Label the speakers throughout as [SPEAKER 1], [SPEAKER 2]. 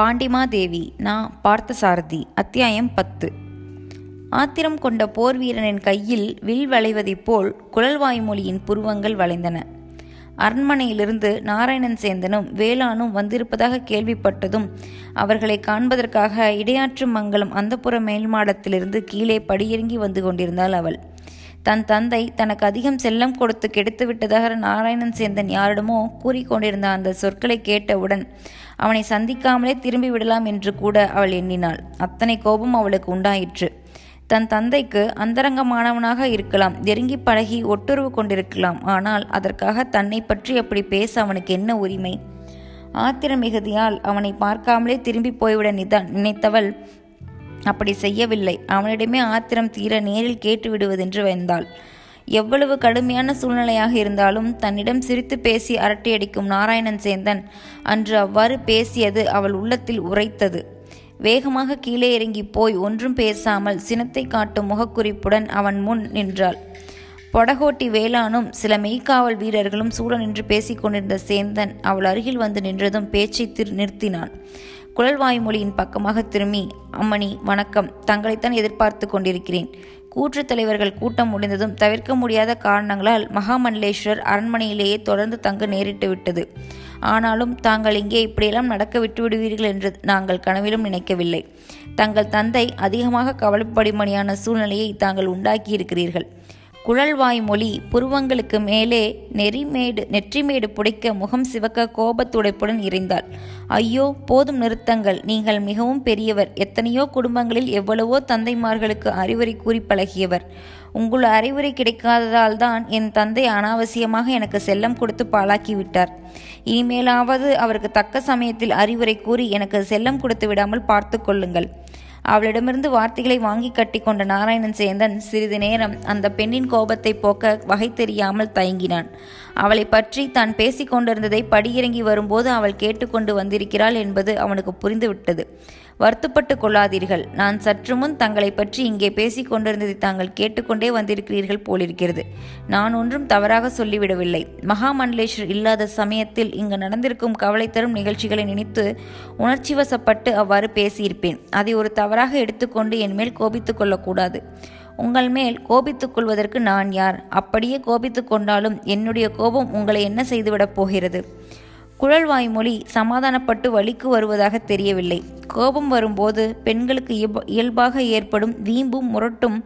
[SPEAKER 1] பாண்டிமாதேவி நான் பார்த்தசாரதி அத்தியாயம் பத்து. ஆத்திரம் கொண்ட போர் வீரனின் கையில் வில் வளைவதைப் போல் குழல்வாய்மொழியின் புருவங்கள் வளைந்தன. அரண்மனையிலிருந்து நாராயணன் சேந்தனும் வேளானும் வந்திருப்பதாக கேள்விப்பட்டதும் அவர்களை காண்பதற்காக இடையாற்று மங்கலம் அந்தப்புற மேல்மாடத்திலிருந்து கீழே படியிறங்கி வந்து கொண்டிருந்தாள் அவள். தன் தந்தை தனக்கு அதிகம் செல்லம் கொடுத்து கெடுத்து விட்டதாக நாராயணன் சேந்தன் யாரிடமோ கூறிக்கொண்டிருந்த அந்த சொற்களை கேட்டவுடன் அவனை சந்திக்காமலே திரும்பி விடலாம் என்று கூட அவள் எண்ணினாள். அத்தனை கோபம் அவளுக்கு உண்டாயிற்று. தன் தந்தைக்கு அந்தரங்கமானவனாக இருக்கலாம். நெருங்கி பழகி ஒட்டுறவு கொண்டிருக்கலாம். ஆனால் அதற்காக தன்னை பற்றி அப்படி பேச அவனுக்கு என்ன உரிமை? ஆத்திர மிகுதியால் அவனை பார்க்காமலே திரும்பி போய்விட நிதான் நினைத்தவள் அப்படி செய்யவில்லை. அவனிடமே ஆத்திரம் தீர நேரில் கேட்டு விடுவதென்று வந்தாள். எவ்வளவு கடுமையான சூழ்நிலையாக இருந்தாலும் தன்னிடம் சிரித்து பேசி அரட்டையடிக்கும் நாராயணன் சேந்தன் அன்று அவ்வாறு பேசியது அவள் உள்ளத்தில் உரைத்தது. வேகமாக கீழே இறங்கி போய் ஒன்றும் பேசாமல் சினத்தை காட்டும் முகக்குறிப்புடன் அவன் முன் நின்றாள். பொடகோட்டி வேளானும் சில மெய்க்காவல் வீரர்களும் சூழ நின்று பேசிக் கொண்டிருந்த சேந்தன் அவள் அருகில் வந்து நின்றதும் பேச்சை திரு நிறுத்தினான் குழல்வாய்மொழியின் பக்கமாக திரும்பி அம்மணி வணக்கம். தங்களைத்தான் எதிர்பார்த்து கொண்டிருக்கிறேன். கூற்றுத் தலைவர்கள் கூட்டம் முடிந்ததும் தவிர்க்க முடியாத காரணங்களால் மகாமண்டலேஸ்வரர் அரண்மனையிலேயே தொடர்ந்து தங்க நேரிட்டு விட்டது. ஆனாலும் தாங்கள் இங்கே இப்படியெல்லாம் நடக்க விட்டு விடுவீர்கள் என்று நாங்கள் கனவிலும் நினைக்கவில்லை. தங்கள் தந்தை அதிகமாக கவலைப்படிமணியான சூழ்நிலையை தாங்கள் உண்டாக்கியிருக்கிறீர்கள். குழல்வாய் மொழி புருவங்களுக்கு மேலே நெறிமேடு நெற்றிமேடு புடைக்க முகம் சிவக்க கோபத்துடைப்புடன் இறைந்தாள் ஐயோ போதும் நிறுத்தங்கள். நீங்கள் மிகவும் பெரியவர். எத்தனையோ குடும்பங்களில் எவ்வளவோ தந்தைமார்களுக்கு அறிவுரை கூறி பழகியவர். உங்கள் அறிவுரை கிடைக்காததால் தான் என் தந்தை அனாவசியமாக எனக்கு செல்லம் கொடுத்து பாழாக்கி விட்டார். இனிமேலாவது அவருக்கு தக்க சமயத்தில் அறிவுரை கூறி எனக்கு செல்லம் கொடுத்து விடாமல் பார்த்து கொள்ளுங்கள். அவளிடமிருந்து வார்த்தைகளை வாங்கி கட்டி கொண்ட நாராயணன் சேந்தன் சிறிது நேரம் அந்த பெண்ணின் கோபத்தை போக்க வகை தெரியாமல் தயங்கினான். அவளை பற்றி தான் பேசிக்கொண்டிருந்ததை படியிறங்கி வரும்போது அவள் கேட்டுக்கொண்டு வந்திருக்கிறாள் என்பது அவனுக்கு புரிந்துவிட்டது. வருத்தப்பட்டு கொள்ளாதீர்கள். நான் சற்று முன் தங்களை பற்றி இங்கே பேசிக் கொண்டிருந்ததை தாங்கள் கேட்டுக்கொண்டே வந்திருக்கிறீர்கள் போலிருக்கிறது. நான் ஒன்றும் தவறாக சொல்லிவிடவில்லை. மகாமண்டலேஸ்வர் இல்லாத சமயத்தில் இங்கு நடந்திருக்கும் கவலை தரும் நிகழ்ச்சிகளை நினைத்து உணர்ச்சி வசப்பட்டு அவ்வாறு பேசியிருப்பேன். அதை ஒரு தவறாக எடுத்துக்கொண்டு என் மேல் கோபித்துக் கொள்ளக்கூடாது. உங்கள் மேல் கோபித்துக் கொள்வதற்கு நான் யார்? அப்படியே கோபித்துக் கொண்டாலும் என்னுடைய கோபம் உங்களை என்ன செய்துவிடப் போகிறது? குழல்வாய்மொழி சமாதானப்பட்டு வழிக்கு வருவதாக தெரியவில்லை. கோபம் வரும்போது பெண்களுக்கு இயல்பாக ஏற்படும் வீம்பும் முரட்டும்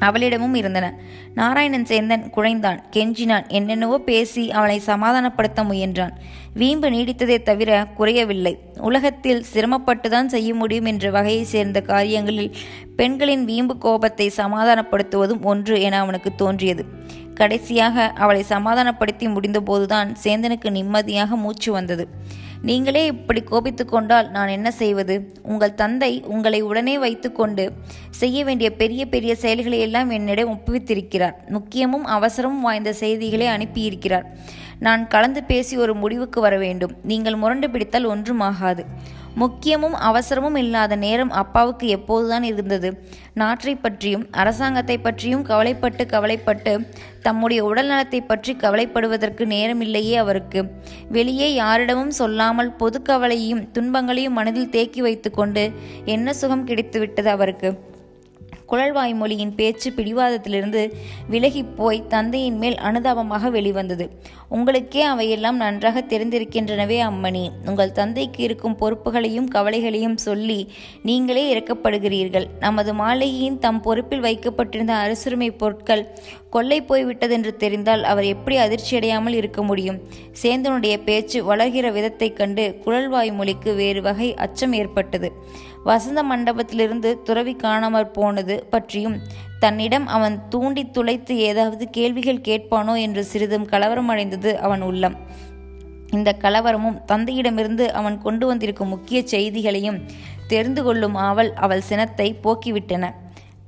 [SPEAKER 1] அவளிடமும் இருந்தன. நாராயணன் சேந்தன் குழைந்தான். கெஞ்சினான். என்னென்னவோ பேசி அவளை சமாதானப்படுத்த முயன்றான். வீம்பு நீடித்ததே தவிர குறையவில்லை. உலகத்தில் சிரமப்பட்டுதான் செய்ய முடியும் என்ற வகையை சேர்ந்த காரியங்களில் பெண்களின் வீம்பு கோபத்தை சமாதானப்படுத்துவதும் ஒன்று என அவனுக்கு தோன்றியது. கடைசியாக அவளை சமாதானப்படுத்தி முடிந்தபோதுதான் சேந்தனுக்கு நிம்மதியாக மூச்சு வந்தது. நீங்களே இப்படி கோபித்து கொண்டால் நான் என்ன செய்வது? உங்கள் தந்தை உங்களை உடனே வைத்துக்கொண்டு செய்ய வேண்டிய பெரிய பெரிய செயல்களை எல்லாம் என்னிடம் ஒப்புவித்திருக்கிறார். முக்கியமும் அவசரமும் வாய்ந்த செய்திகளை அனுப்பியிருக்கிறார். நான் கலந்து பேசி ஒரு முடிவுக்கு வர வேண்டும். நீங்கள் முரண்டு பிடித்தால் ஒன்றும் ஆகாது முக்கியமும் அவசரமும் இல்லாத நேரம் அப்பாவுக்கு எப்போதுதான் இருந்தது. நாட்டை பற்றியும் அரசாங்கத்தை பற்றியும் கவலைப்பட்டு கவலைப்பட்டு தம்முடைய உடல் நலத்தை பற்றி கவலைப்படுவதற்கு நேரமில்லையே அவருக்கு. வெளியே யாரிடமும் சொல்லாமல் பொது கவலையும் துன்பங்களையும் மனதில் தேக்கி வைத்துக்கொண்டு என்ன சுகம் கிடைத்துவிட்டது அவருக்கு? குழல்வாய்மொழியின் பேச்சு பிடிவாதத்திலிருந்து விலகிப் போய் தந்தையின் மேல் அனுதாபமாக வெளிவந்தது. உங்களுக்கே அவையெல்லாம் நன்றாக தெரிந்திருக்கின்றனவே அம்மணி. உங்கள் தந்தைக்கு இருக்கும் பொறுப்புகளையும் கவலைகளையும் சொல்லி நீங்களே இறக்கப்படுகிறீர்கள். நமது மாளிகையின் தம் பொறுப்பில் வைக்கப்பட்டிருந்த அரசுரிமை பொருட்கள் கொள்ளை போய்விட்டதென்று தெரிந்தால் அவர் எப்படி அதிர்ச்சியடையாமல் இருக்க முடியும்? சேந்தனுடைய பேச்சு வளர்கிற விதத்தைக் கண்டு குழல்வாய் மொழிக்கு வேறு வகை அச்சம் ஏற்பட்டது. வசந்த மண்டபத்திலிருந்து துறவி காணாமற் போனது பற்றியும் தன்னிடம் அவன் தூண்டி துளைத்து ஏதாவது கேள்விகள் கேட்பானோ என்று சிறிதும் கலவரம் அடைந்தது அவன் உள்ளம். இந்த கலவரமும் தந்தையிடமிருந்து அவன் கொண்டு வந்திருக்கும் முக்கிய செய்திகளையும் தெரிந்து கொள்ளும் ஆவல் அவள் சினத்தை போக்கிவிட்டன.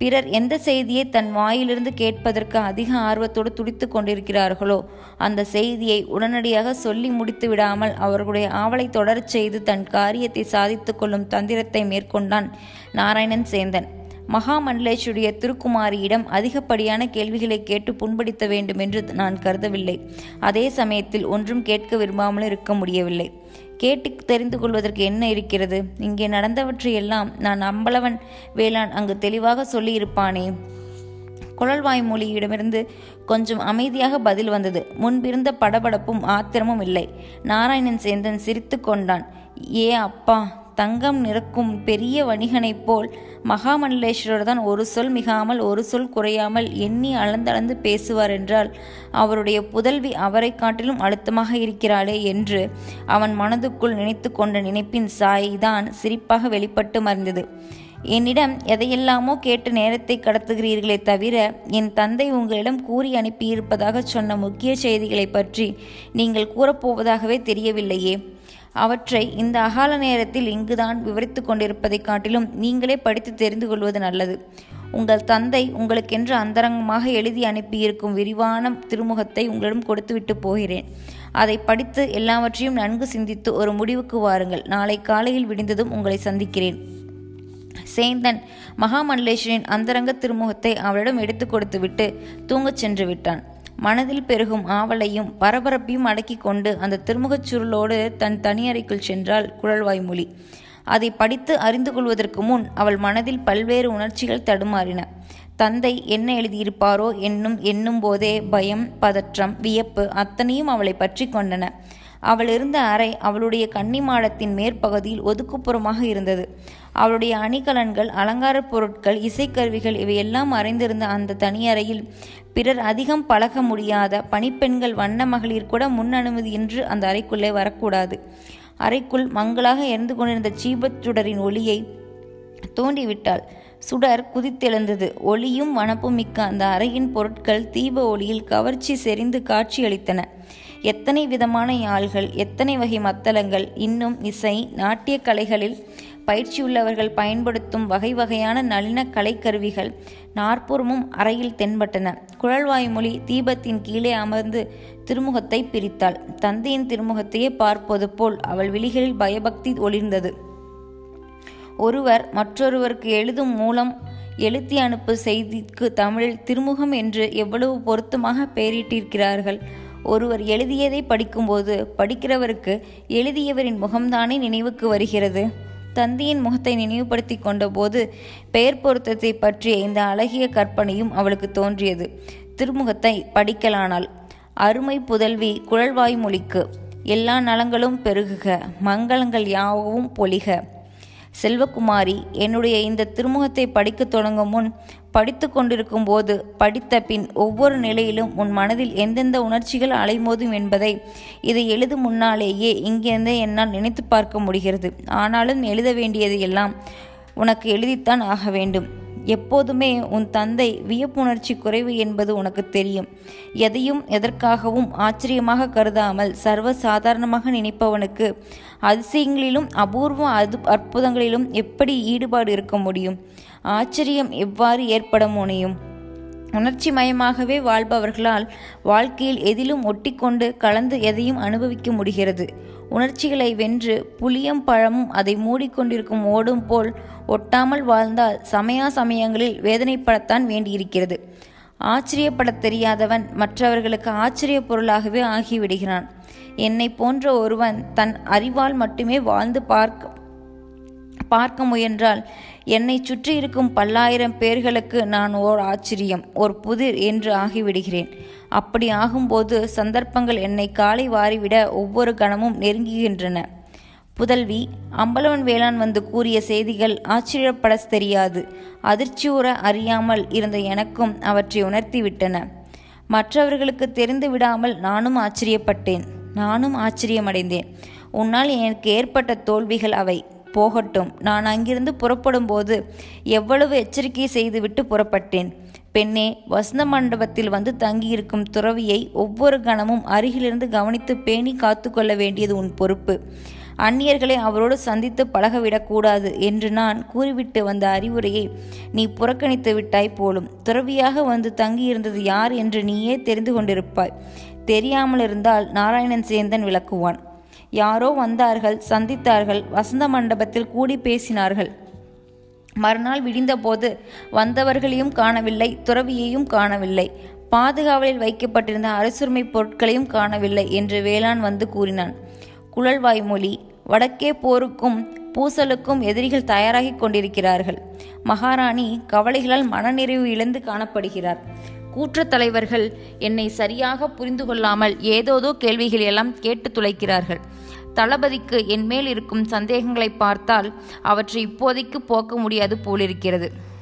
[SPEAKER 1] பிறர் எந்த செய்தியை தன் வாயிலிருந்து கேட்பதற்கு அதிக ஆர்வத்தோடு துடித்து கொண்டிருக்கிறார்களோ அந்த செய்தியை உடனடியாக சொல்லி முடித்து விடாமல் அவர்களுடைய ஆவலை தொடரச் செய்து தன் காரியத்தை சாதித்து கொள்ளும் தந்திரத்தை மேற்கொண்டான் நாராயணன் சேந்தன். மகாமண்டலேஷுடைய திருக்குமாரியிடம் அதிகப்படியான கேள்விகளை கேட்டு புண்படுத்த வேண்டும் என்று நான் கருதவில்லை. அதே சமயத்தில் ஒன்றும் கேட்க விரும்பாமல் இருக்க முடியவில்லை. கேட்டு தெரிந்து கொள்வதற்கு என்ன இருக்கிறது? இங்கே நடந்தவற்றையெல்லாம் நான் அம்பலவன் வேளான் அங்கு தெளிவாக சொல்லியிருப்பானே. குழல்வாய் மொழியிடமிருந்து கொஞ்சம் அமைதியாக பதில் வந்தது. முன்பிருந்த படபடப்பும் ஆத்திரமும் இல்லை. நாராயணன் சேந்தன் சிரித்து கொண்டான். ஏ அப்பா! தங்கம் நிறக்கும் பெரிய வணிகனைப் போல் மகாமண்டலேஸ்வரர் தான் ஒரு சொல் மிகாமல் ஒரு சொல் குறையாமல் எண்ணி அளந்தளந்து பேசுவார் என்றால் அவருடைய புதல்வி அவரை காட்டிலும் அழுத்தமாக இருக்கிறாளே என்று அவன் மனதுக்குள் நினைத்து கொண்ட நினைப்பின் சாய்தான் சிரிப்பாக வெளிப்பட்டு மறைந்தது. என்னிடம் எதையெல்லாமோ கேட்டு நேரத்தை கடத்துகிறீர்களே தவிர என் தந்தை உங்களிடம் கூறி அனுப்பியிருப்பதாக சொன்ன முக்கிய செய்திகளை பற்றி நீங்கள் கூறப்போவதாகவே தெரியவில்லையே. அவற்றை இந்த அகால நேரத்தில் இங்குதான் விவரித்து கொண்டிருப்பதை காட்டிலும் நீங்களே படித்து தெரிந்து கொள்வது நல்லது. உங்கள் தந்தை உங்களுக்கென்று அந்தரங்கமாக எழுதி அனுப்பியிருக்கும் விரிவான திருமுகத்தை உங்களிடம் கொடுத்துவிட்டு போகிறேன். அதை படித்து எல்லாவற்றையும் நன்கு சிந்தித்து ஒரு முடிவுக்கு வாருங்கள். நாளை காலையில் விடிந்ததும் உங்களை சந்திக்கிறேன். சேந்தன் மகாமண்டலேஸ்வரின் அந்தரங்க திருமுகத்தை அவளிடம் எடுத்து கொடுத்துவிட்டு தூங்கச் சென்று விட்டான். மனதில் பெருகும் ஆவலையும் பரபரப்பையும் அடக்கி கொண்டு அந்த திருமுகச் சுருளோடு தன் தனியறைக்குள் சென்றாள் குழல்வாய்மொழி அதை படித்து அறிந்து கொள்வதற்கு முன் அவள் மனதில் பல்வேறு உணர்ச்சிகள் தடுமாறின. தந்தை என்ன எழுதியிருப்பாரோ என்னும் எண்ணும் போதே பயம் பதற்றம் வியப்பு அத்தனையும் அவளை பற்றி கொண்டன. அவள் இருந்த அறை அவளுடைய கன்னிமாடத்தின் மேற்பகுதியில் ஒதுக்குப்புறமாக இருந்தது. அவளுடைய அணிகலன்கள் அலங்கார பொருட்கள் இசைக்கருவிகள் இவையெல்லாம் மறைந்திருந்த அந்த தனியறையில் பிறர் அதிகம் பழக முடியாத பணிப்பெண்கள் வண்ண மகளிர் கூட முன் அனுமதியின்றி அந்த அறைக்குள்ளே வரக்கூடாது. அறைக்குள் மங்களாக எரிந்து கொண்டிருந்த சீபத் சுடரின் ஒளியை தோண்டிவிட்டாள். சுடர் குதித்தெழுந்தது. ஒளியும் வனப்பும் மிக்க அந்த அறையின் பொருட்கள் தீப ஒளியில் கவர்ச்சி செறிந்து காட்சியளித்தன. எத்தனை விதமான யாழ்கள் எத்தனை வகை மத்தளங்கள் இன்னும் இசை நாட்டிய கலைகளில் பயிற்சியுள்ளவர்கள் பயன்படுத்தும் வகை வகையான நளின கலைக்கருவிகள் நாற்புறமும் அறையில் தென்பட்டன. குழல்வாய்மொழி தீபத்தின் கீழே அமர்ந்து திருமுகத்தை பிரித்தாள். தந்தையின் திருமுகத்தையே பார்ப்பது போல் அவள் விழிகளில் பயபக்தி ஒளிர்ந்தது. ஒருவர் மற்றொருவருக்கு எழுதும் மூலம் எழுத்தி அனுப்பு செய்திக்கு தமிழில் திருமுகம் என்று எவ்வளவு பொருத்தமாக பெயரிட்டிருக்கிறார்கள். ஒருவர் எழுதியதை படிக்கும்போது படிக்கிறவருக்கு எழுதியவரின் முகம்தானே நினைவுக்கு வருகிறது. தந்தையின் முகத்தை நினைவுபடுத்தி கொண்டபோது பெயர் பொருத்தத்தை பற்றிய இந்த அழகிய கற்பனையும் அவளுக்கு தோன்றியது. திருமுகத்தை படிக்கலானாள் அருமை புதல்வி குழல்வாய் மொழிக்கு எல்லா நலங்களும் பெருகுக மங்களங்கள் யாவும் பொலிக செல்வகுமாரி என்னுடைய இந்த திருமுகத்தை படிக்கத் தொடங்கும் முன் படித்து கொண்டிருக்கும் போது படித்த பின் ஒவ்வொரு நிலையிலும் உன் மனதில் எந்தெந்த உணர்ச்சிகள் அலைமோதும் என்பதை இதை எழுதும் முன்னாலேயே இங்கிருந்தே என்னால் நினைத்து பார்க்க முடிகிறது. ஆனாலும் எழுத வேண்டியது எல்லாம் உனக்கு எழுதித்தான் ஆக வேண்டும். எப்போதுமே உன் தந்தை வியப்புணர்ச்சி குறைவு என்பது உனக்கு தெரியும். எதையும் எதற்காகவும் ஆச்சரியமாக கருதாமல் சர்வ சாதாரணமாக நினைப்பவனுக்கு அதிசயங்களிலும் அபூர்வ அது அற்புதங்களிலும் எப்படி ஈடுபாடு இருக்க முடியும்? ஆச்சரியம் எவ்வாறு ஏற்பட முனையும்? உணர்ச்சி மயமாகவே வாழ்பவர்களால் வாழ்க்கையில் எதிலும் ஒட்டிக்கொண்டு கலந்து எதையும் அனுபவிக்க முடிகிறது. உணர்ச்சிகளை வென்று புளியம் பழமும் அதை மூடிக்கொண்டிருக்கும் ஓடும் போல் ஒட்டாமல் வாழ்ந்தால் சமயா சமயங்களில் வேதனைப்படத்தான் வேண்டியிருக்கிறது. ஆச்சரியப்படத் தெரியாதவன் மற்றவர்களுக்கு ஆச்சரிய பொருளாகவே ஆகிவிடுகிறான். என்னை போன்ற ஒருவன் தன் அறிவால் மட்டுமே வாழ்ந்து பார்க்க பார்க்க முயன்றால் என்னை சுற்றி இருக்கும் பல்லாயிரம் பேர்களுக்கு நான் ஓர் ஆச்சரியம் ஒரு புதிர் என்று ஆகிவிடுகிறேன். அப்படி ஆகும்போது சந்தர்ப்பங்கள் என்னை காலை வாரிவிட ஒவ்வொரு கணமும் நெருங்குகின்றன. புதல்வி அம்பலவன் வேளாண் வந்து கூறிய செய்திகள் ஆச்சரியப்பட தெரியாது. அதிர்ச்சியுற அறியாமல் இருந்த எனக்கும் அவற்றை உணர்த்திவிட்டன. மற்றவர்களுக்கு தெரிந்து விடாமல் நானும் ஆச்சரியப்பட்டேன். நானும் ஆச்சரியமடைந்தேன். உன்னால் எனக்கு ஏற்பட்ட தோல்விகள் அவை. போகட்டும். நான் அங்கிருந்து புறப்படும் போது எவ்வளவு எச்சரிக்கை செய்துவிட்டு புறப்பட்டேன். பெண்ணே வசந்த மண்டபத்தில் வந்து தங்கியிருக்கும் துறவியை ஒவ்வொரு கணமும் அருகிலிருந்து கவனித்து பேணி காத்துக்கொள்ள வேண்டியது உன் பொறுப்பு. அந்நியர்களை அவரோடு சந்தித்து பழகவிடக்கூடாது என்று நான் கூறிவிட்டு வந்த அறிவுரையை நீ புறக்கணித்து விட்டாய் போலும். துறவியாக வந்து தங்கியிருந்தது யார் என்று நீயே தெரிந்து கொண்டிருப்பாய். தெரியாமல் இருந்தால் நாராயணன் சேந்தன் விளக்குவான். யாரோ வந்தார்கள் சந்தித்தார்கள் வசந்த மண்டபத்தில் கூடி பேசினார்கள். மறுநாள் விடிந்தபோது வந்தவர்களையும் காணவில்லை துறவியையும் காணவில்லை. பாதுகாவலில் வைக்கப்பட்டிருந்த அரசுரிமை பொருட்களையும் காணவில்லை என்று வேளாண் வந்து கூறினான். குழல்வாய்மொழி வடக்கே போருக்கும் பூசலுக்கும் எதிரிகள் தயாராகிக் கொண்டிருக்கிறார்கள். மகாராணி கவலைகளால் மனநிறைவு இழந்து காணப்படுகிறார். கூற்றத் தலைவர்கள் என்னை சரியாக புரிந்து கொள்ளாமல் ஏதோதோ கேள்விகள் எல்லாம் கேட்டு துளைக்கிறார்கள். தளபதிக்கு என் மேல் இருக்கும் சந்தேகங்களை பார்த்தால் அவற்றை இப்போதைக்கு போக்க முடியாது போலிருக்கிறது.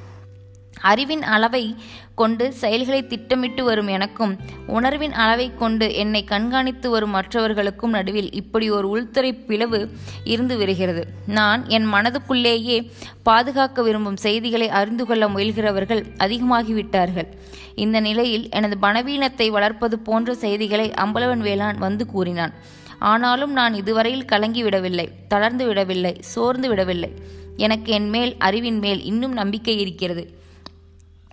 [SPEAKER 1] அறிவின் அளவை கொண்டு செயல்களை திட்டமிட்டு வரும் எனக்கும் உணர்வின் அளவை கொண்டு என்னை கண்காணித்து வரும் மற்றவர்களுக்கும் நடுவில் இப்படி ஒரு உள்துறை பிளவு இருந்து வருகிறது. நான் என் மனதுக்குள்ளேயே பாதுகாக்க விரும்பும் செய்திகளை அறிந்து கொள்ள முயல்கிறவர்கள் அதிகமாகிவிட்டார்கள். இந்த நிலையில் எனது பணவீனத்தை வளர்ப்பது போன்ற செய்திகளை அம்பலவன் வேளான் வந்து கூறினான். ஆனாலும் நான் இதுவரையில் கலங்கி விடவில்லை தளர்ந்து விடவில்லை சோர்ந்து விடவில்லை. எனக்கு என் மேல் அறிவின் மேல் இன்னும் நம்பிக்கை இருக்கிறது.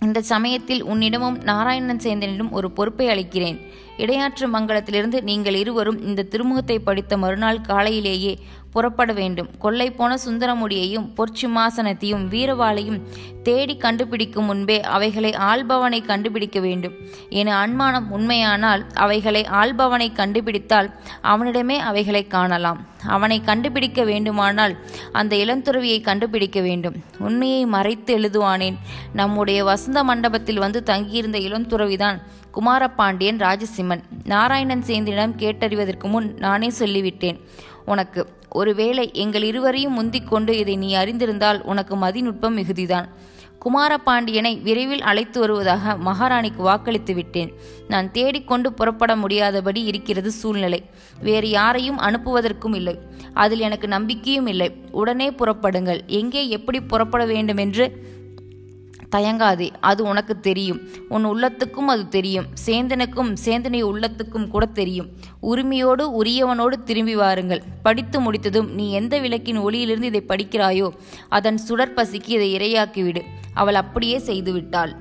[SPEAKER 1] இந்த சமயத்தில் உன்னிடமும் நாராயணன் சேந்தனிடம் ஒரு பொறுப்பை அளிக்கிறேன். இடையாற்று மங்கலத்திலிருந்து நீங்கள் இருவரும் இந்த திருமுகத்தை படித்த மறுநாள் காலையிலேயே புறப்பட வேண்டும். கொள்ளை போன சுந்தரமுடியையும் பொற்சிம்மாசனத்தையும் வீரவாளையும் தேடி கண்டுபிடிக்கும் முன்பே அவைகளை ஆள்பவனை கண்டுபிடிக்க வேண்டும். என அன்மானம் உண்மையானால் அவைகளை ஆள்பவனை கண்டுபிடித்தால் அவனிடமே அவைகளை காணலாம். அவனை கண்டுபிடிக்க வேண்டுமானால் அந்த இளந்துறவியை கண்டுபிடிக்க வேண்டும். உண்மையை மறைத்து எழுதுவானேன். நம்முடைய வசந்த மண்டபத்தில் வந்து தங்கியிருந்த இளந்துறவிதான் குமாரபாண்டியன் ராஜசிம்மன். நாராயணன் சேந்திரிடம் கேட்டறிவதற்கு முன் நானே சொல்லிவிட்டேன். உனக்கு. ஒருவேளை எங்கள் இருவரையும் முந்திக் கொண்டு இதை நீ அறிந்திருந்தால் உனக்கு மதிநுட்பம் மிகுதிதான். குமாரபாண்டியனை விரைவில் அழைத்து வருவதாக மகாராணிக்கு வாக்களித்து விட்டேன். நான் தேடிக்கொண்டு புறப்பட முடியாதபடி இருக்கிறது சூழ்நிலை. வேறு யாரையும் அனுப்புவதற்கும் இல்லை. அதில் எனக்கு நம்பிக்கையும் இல்லை. உடனே புறப்படுங்கள். எங்கே எப்படி புறப்பட வேண்டுமென்று தயங்காதே அது உனக்கு தெரியும். உன் உள்ளத்துக்கும் அது தெரியும். சேந்தனுக்கும் சேந்தனை உள்ளத்துக்கும் கூட தெரியும். உரிமையோடு உரியவனோடு திரும்பி வாருங்கள். படித்து முடித்ததும் நீ எந்த விளக்கின் ஒளியிலிருந்து இதை படிக்கிறாயோ அதன் சுடற்பசிக்கு இதை இரையாக்கிவிடு. அவள் அப்படியே செய்துவிட்டாள்.